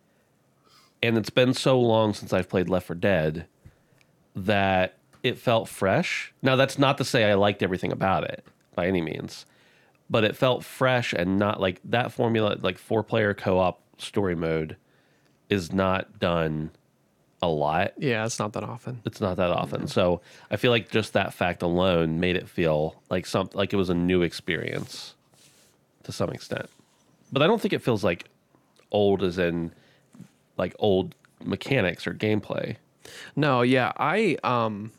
And it's been so long since I've played Left 4 Dead that it felt fresh. Now, that's not to say I liked everything about it by any means, but it felt fresh and not like that formula, like four player co op story mode, is not done a lot yeah, it's not that often. it's not that often. So I feel like just that fact alone made it feel like some like it was a new experience to some extent. But I don't think it feels like old as in like old mechanics or gameplay. No, yeah, I um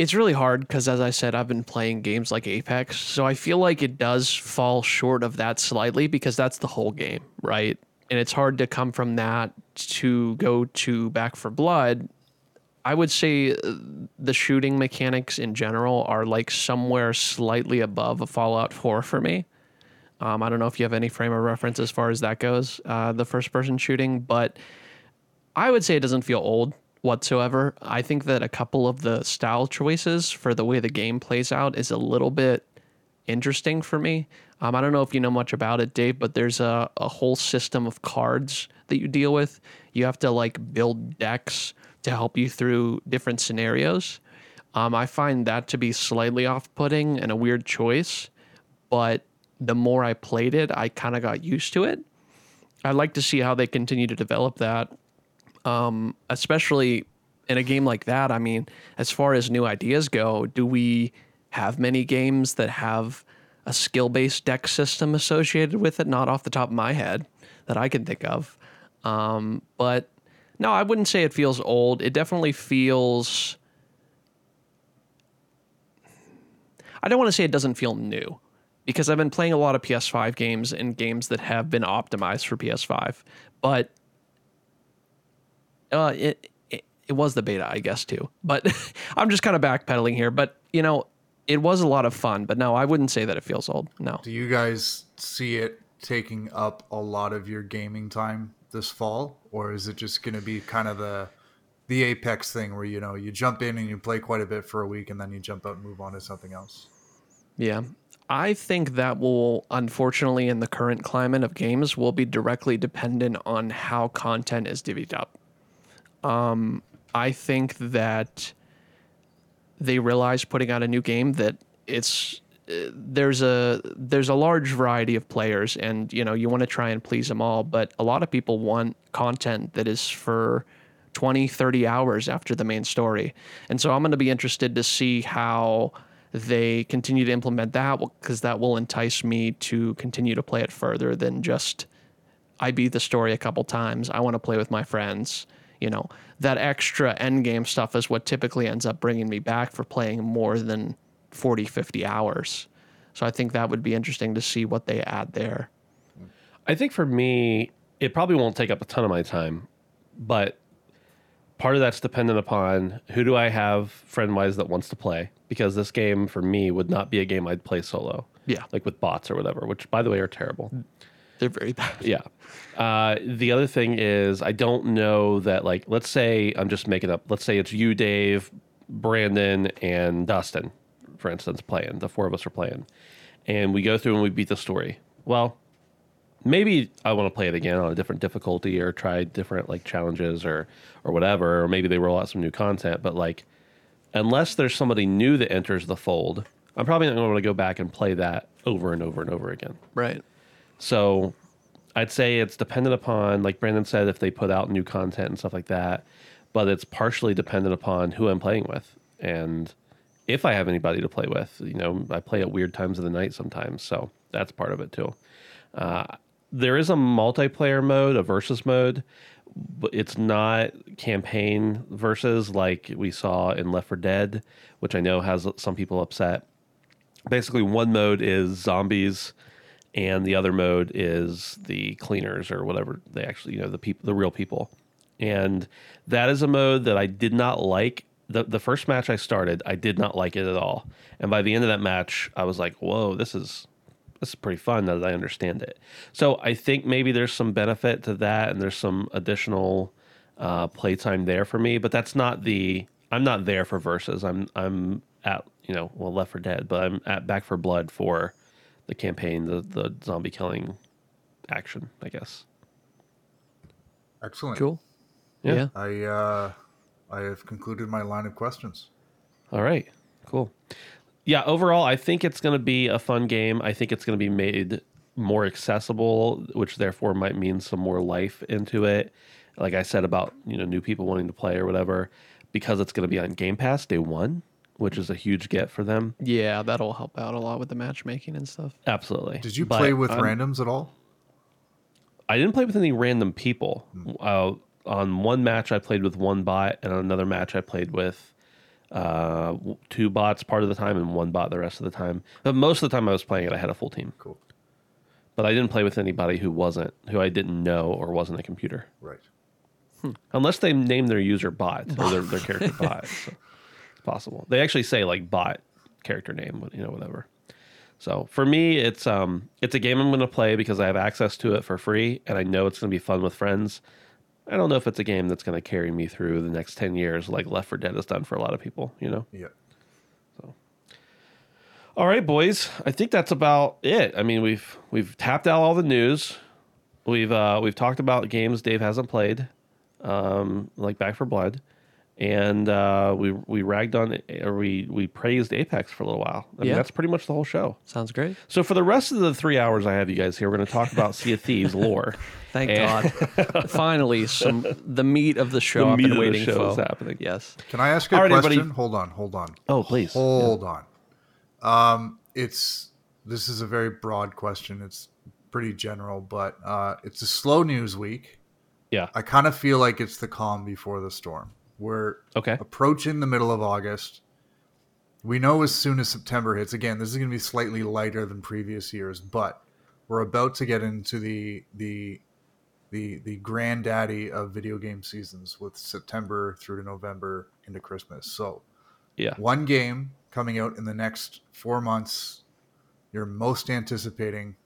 it's really hard because as I said, I've been playing games like Apex, so I feel like it does fall short of that slightly because that's the whole game, right? And it's hard to come from that to go to Back 4 Blood. I would say uh, the shooting mechanics in general are like somewhere slightly above a Fallout 4 for me. Um, I don't know if you have any frame of reference as far as that goes, uh, the first person shooting, but I would say it doesn't feel old whatsoever. I think that a couple of the style choices for the way the game plays out is a little bit interesting for me. Um, I don't know if you know much about it, Dave, but there's a, a whole system of cards that you deal with. You have to like build decks to help you through different scenarios. Um, I find that to be slightly off putting and a weird choice, but the more I played it, I kind of got used to it. I'd like to see how they continue to develop that um, especially in a game like that. I mean, as far as new ideas go, do we have many games that have a skill based deck system associated with it? Not off the top of my head that I can think of. Um, but no, I wouldn't say it feels old. It definitely feels. I don't want to say it doesn't feel new because I've been playing a lot of PS5 games and games that have been optimized for PS5, but uh, it, it it was the beta, I guess too. But I'm just kind of backpedaling here. But you know, it was a lot of fun. But no, I wouldn't say that it feels old. No. Do you guys see it taking up a lot of your gaming time this fall, or is it just going to be kind of the the Apex thing where you know you jump in and you play quite a bit for a week and then you jump out and move on to something else? Yeah. I think that will, unfortunately, in the current climate of games, will be directly dependent on how content is divvied up. Um, I think that they realize putting out a new game that it's uh, there's a there's a large variety of players, and you know you want to try and please them all, but a lot of people want content that is for 20, 30 hours after the main story, and so I'm going to be interested to see how they continue to implement that because that will entice me to continue to play it further than just I beat the story a couple times. I want to play with my friends. You know, that extra end game stuff is what typically ends up bringing me back for playing more than 40, 50 hours. So I think that would be interesting to see what they add there. I think for me, it probably won't take up a ton of my time, but part of that's dependent upon who do I have friend wise that wants to play because this game for me would not be a game I'd play solo. Yeah. Like with bots or whatever, which by the way are terrible. They're very bad. Yeah. Uh, the other thing is, I don't know that, like, let's say I'm just making up, let's say it's you, Dave, Brandon, and Dustin, for instance, playing. The four of us are playing. And we go through and we beat the story. Well, maybe I want to play it again on a different difficulty or try different, like, challenges or, or whatever. Or maybe they roll out some new content. But, like, unless there's somebody new that enters the fold, I'm probably not going to want to go back and play that over and over and over again. Right. So I'd say it's dependent upon, like Brandon said, if they put out new content and stuff like that. But it's partially dependent upon who I'm playing with and if I have anybody to play with. You know, I play at weird times of the night sometimes, so that's part of it too. Uh, there is a multiplayer mode, a versus mode, but it's not campaign versus like we saw in Left 4 Dead, which I know has some people upset. Basically, one mode is zombies and the other mode is the cleaners or whatever they actually you know the people the real people. And that is a mode that i did not like. The, the first match i started i did not like it at all. And by the end of that match i was like whoa this is this is pretty fun now that i understand it. So i think maybe there's some benefit to that and there's some additional uh, playtime there for me but that's not the i'm not there for verses i'm i'm at you know well left 4 dead but i'm at back 4 blood for the campaign, the the zombie killing action, I guess. Excellent. Cool. Yeah. yeah. I uh, I have concluded my line of questions. All right. Cool. Yeah, overall I think it's going to be a fun game. I think it's going to be made more accessible, which therefore might mean some more life into it. Like I said about, you know, new people wanting to play or whatever because it's going to be on Game Pass day 1, which is a huge get for them. Yeah, that'll help out a lot with the matchmaking and stuff. Absolutely. Did you But play with I'm- randoms at all? I didn't play with any random people. Uh, on one match, I played with one bot, and on another match, I played with uh, two bots part of the time and one bot the rest of the time. But most of the time I was playing it, I had a full team. Cool. But I didn't play with anybody who wasn't, who I didn't know or wasn't a computer, Right. unless they name their user bot or their, their character bot. So it's possible. They actually say like bot character name, you know, whatever. So for me, it's um, it's a game I'm going to play because I have access to it for free, and I know it's going to be fun with friends. I don't know if it's a game that's going to carry me through the next ten years, like Left 4 Dead has done for a lot of people. You know. Yeah. So. All right, boys. I think that's about it. I mean, we've we've tapped out all the news. We've uh, we've talked about games Dave hasn't played, um, like Back 4 Blood, and uh, we we ragged on or we we praised Apex for a little while. I mean, Yeah. that's pretty much the whole show. Sounds great. So for the rest of the three hours I have you guys here, we're going to talk about Sea of Thieves lore. Thank And- God. Finally, some the meat of the show The I've meat been of the waiting show for. is happening. Yes. Can I ask you a right, everybody. question? Hold on. Hold on. Oh, please. Hold on. Um, it's this is a very broad question. It's pretty general, but uh, it's a slow news week. Yeah. I kind of feel like it's the calm before the storm. We're Okay. approaching the middle of August. we know as soon as September hits, again, this is going to be slightly lighter than previous years, but we're about to get into the the the the granddaddy of video game seasons with September through to November into Christmas. So, Yeah. one game coming out in the next four months, you're most anticipating.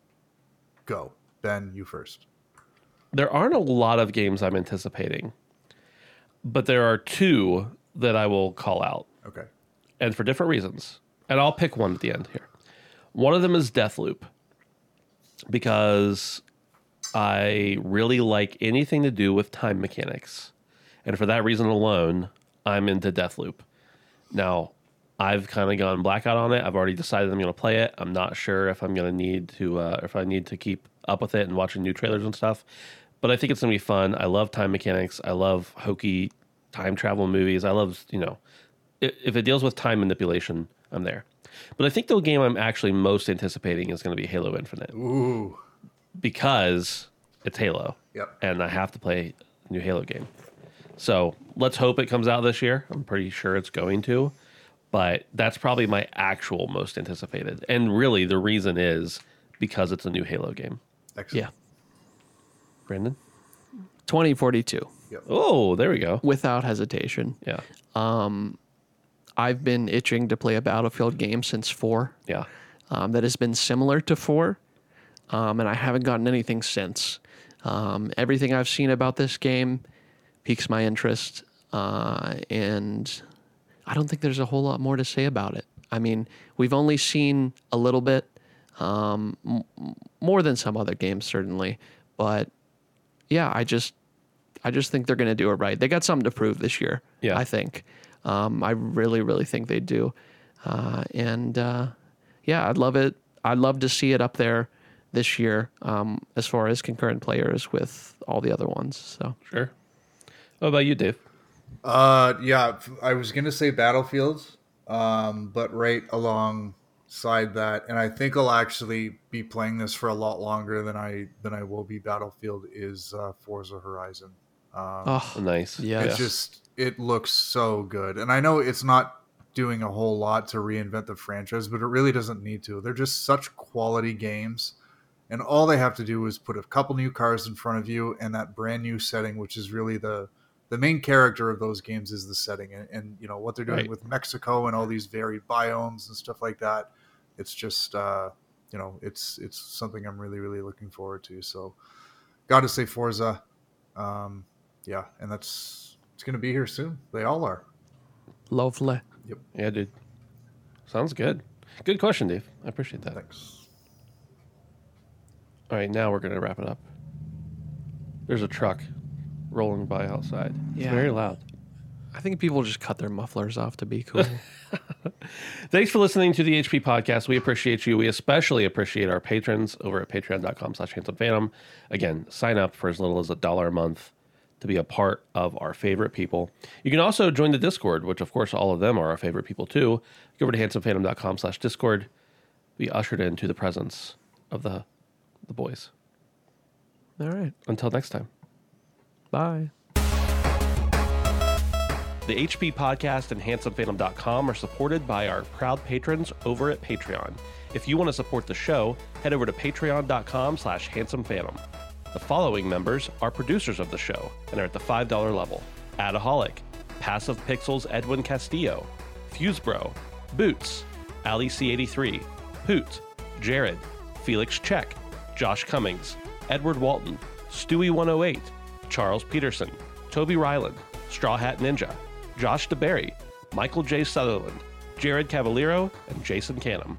Go, Ben. You first. There aren't a lot of games I'm anticipating, but there are two that I will call out, Okay. and for different reasons. And I'll pick one at the end here. One of them is Deathloop, because I really like anything to do with time mechanics. And for that reason alone, I'm into Deathloop. Now, I've kind of gone blackout on it. I've already decided I'm going to play it. I'm not sure if I'm going to need to, uh, if I need to keep up with it and watching new trailers and stuff. But I think it's to be fun. I love time mechanics. I love hokey time travel movies. I love, you know, if it deals with time manipulation, I'm there. But I think the game I'm actually most anticipating is going to be Halo Infinite Ooh. because it's Halo. Yep. And I have to play a new Halo game. So let's hope it comes out this year. I'm pretty sure it's going to. But that's probably my actual most anticipated. And really, the reason is because it's a new Halo game. Excellent. Yeah. Brandon? 2042, Oh, there we go. without hesitation. Yeah. Um, I've been itching to play a Battlefield game since four. Yeah. um, that has been similar to four, um, and I haven't gotten anything since. Um, everything I've seen about this game piques my interest, uh, and I don't think there's a whole lot more to say about it. I mean, we've only seen a little bit, um, m- m- more than some other games certainly, but yeah, I just, I just think they're going to do it right. They got something to prove this year. Yeah. I think. Um, I really, really think they do, uh, and uh, yeah, I'd love it. I'd love to see it up there this year um, as far as concurrent players with all the other ones. So Sure. What about you, Dave? Uh, yeah, I was gonna say Battlefields, um, but right alongside that, and I think I'll actually be playing this for a lot longer than I than I will be Battlefield is uh, Forza Horizon. Um, oh Nice. Yeah. It's just it looks so good, and I know it's not doing a whole lot to reinvent the franchise, but it really doesn't need to. They're just such quality games, and all they have to do is put a couple new cars in front of you and that brand new setting, which is really the the main character of those games is the setting, and, and you know what they're doing Right. with Mexico and all these varied biomes and stuff like that. It's just uh, you know it's it's something I'm really really looking forward to. So, got to say Forza. Um, yeah, and that's it's going to be here soon. They all are. lovely. Yep. Yeah, dude. Sounds good. Good question, Dave. I appreciate that. Thanks. All right, now we're going to wrap it up. There's a truck rolling by outside. It's Yeah. very loud. I think people just cut their mufflers off to be cool. Thanks for listening to the HP podcast. We appreciate you. We especially appreciate our patrons over at patreon.com slash handsome phantom. Again, sign up for as little as a dollar a month to be a part of our favorite people. You can also join the Discord, which of course all of them are our favorite people too. Go over to handsomephantom.com slash discord. Be ushered into the presence of the the boys. all right. Until next time. Bye. The HP Podcast and HandsomePhantom.com are supported by our proud patrons over at Patreon. If you want to support the show, head over to patreon.com slash handsomephantom. The following members are producers of the show and are at the $5 level. Adaholic, Passive Pixels Edwin Castillo, Fusebro, Boots, Ali C83, Hoot, Jared, Felix Check, Josh Cummings, Edward Walton, Stewie108, Charles Peterson, Toby Ryland, Straw Hat Ninja, Josh DeBerry, Michael J. Sutherland, Jared Cavallero, and Jason Canham.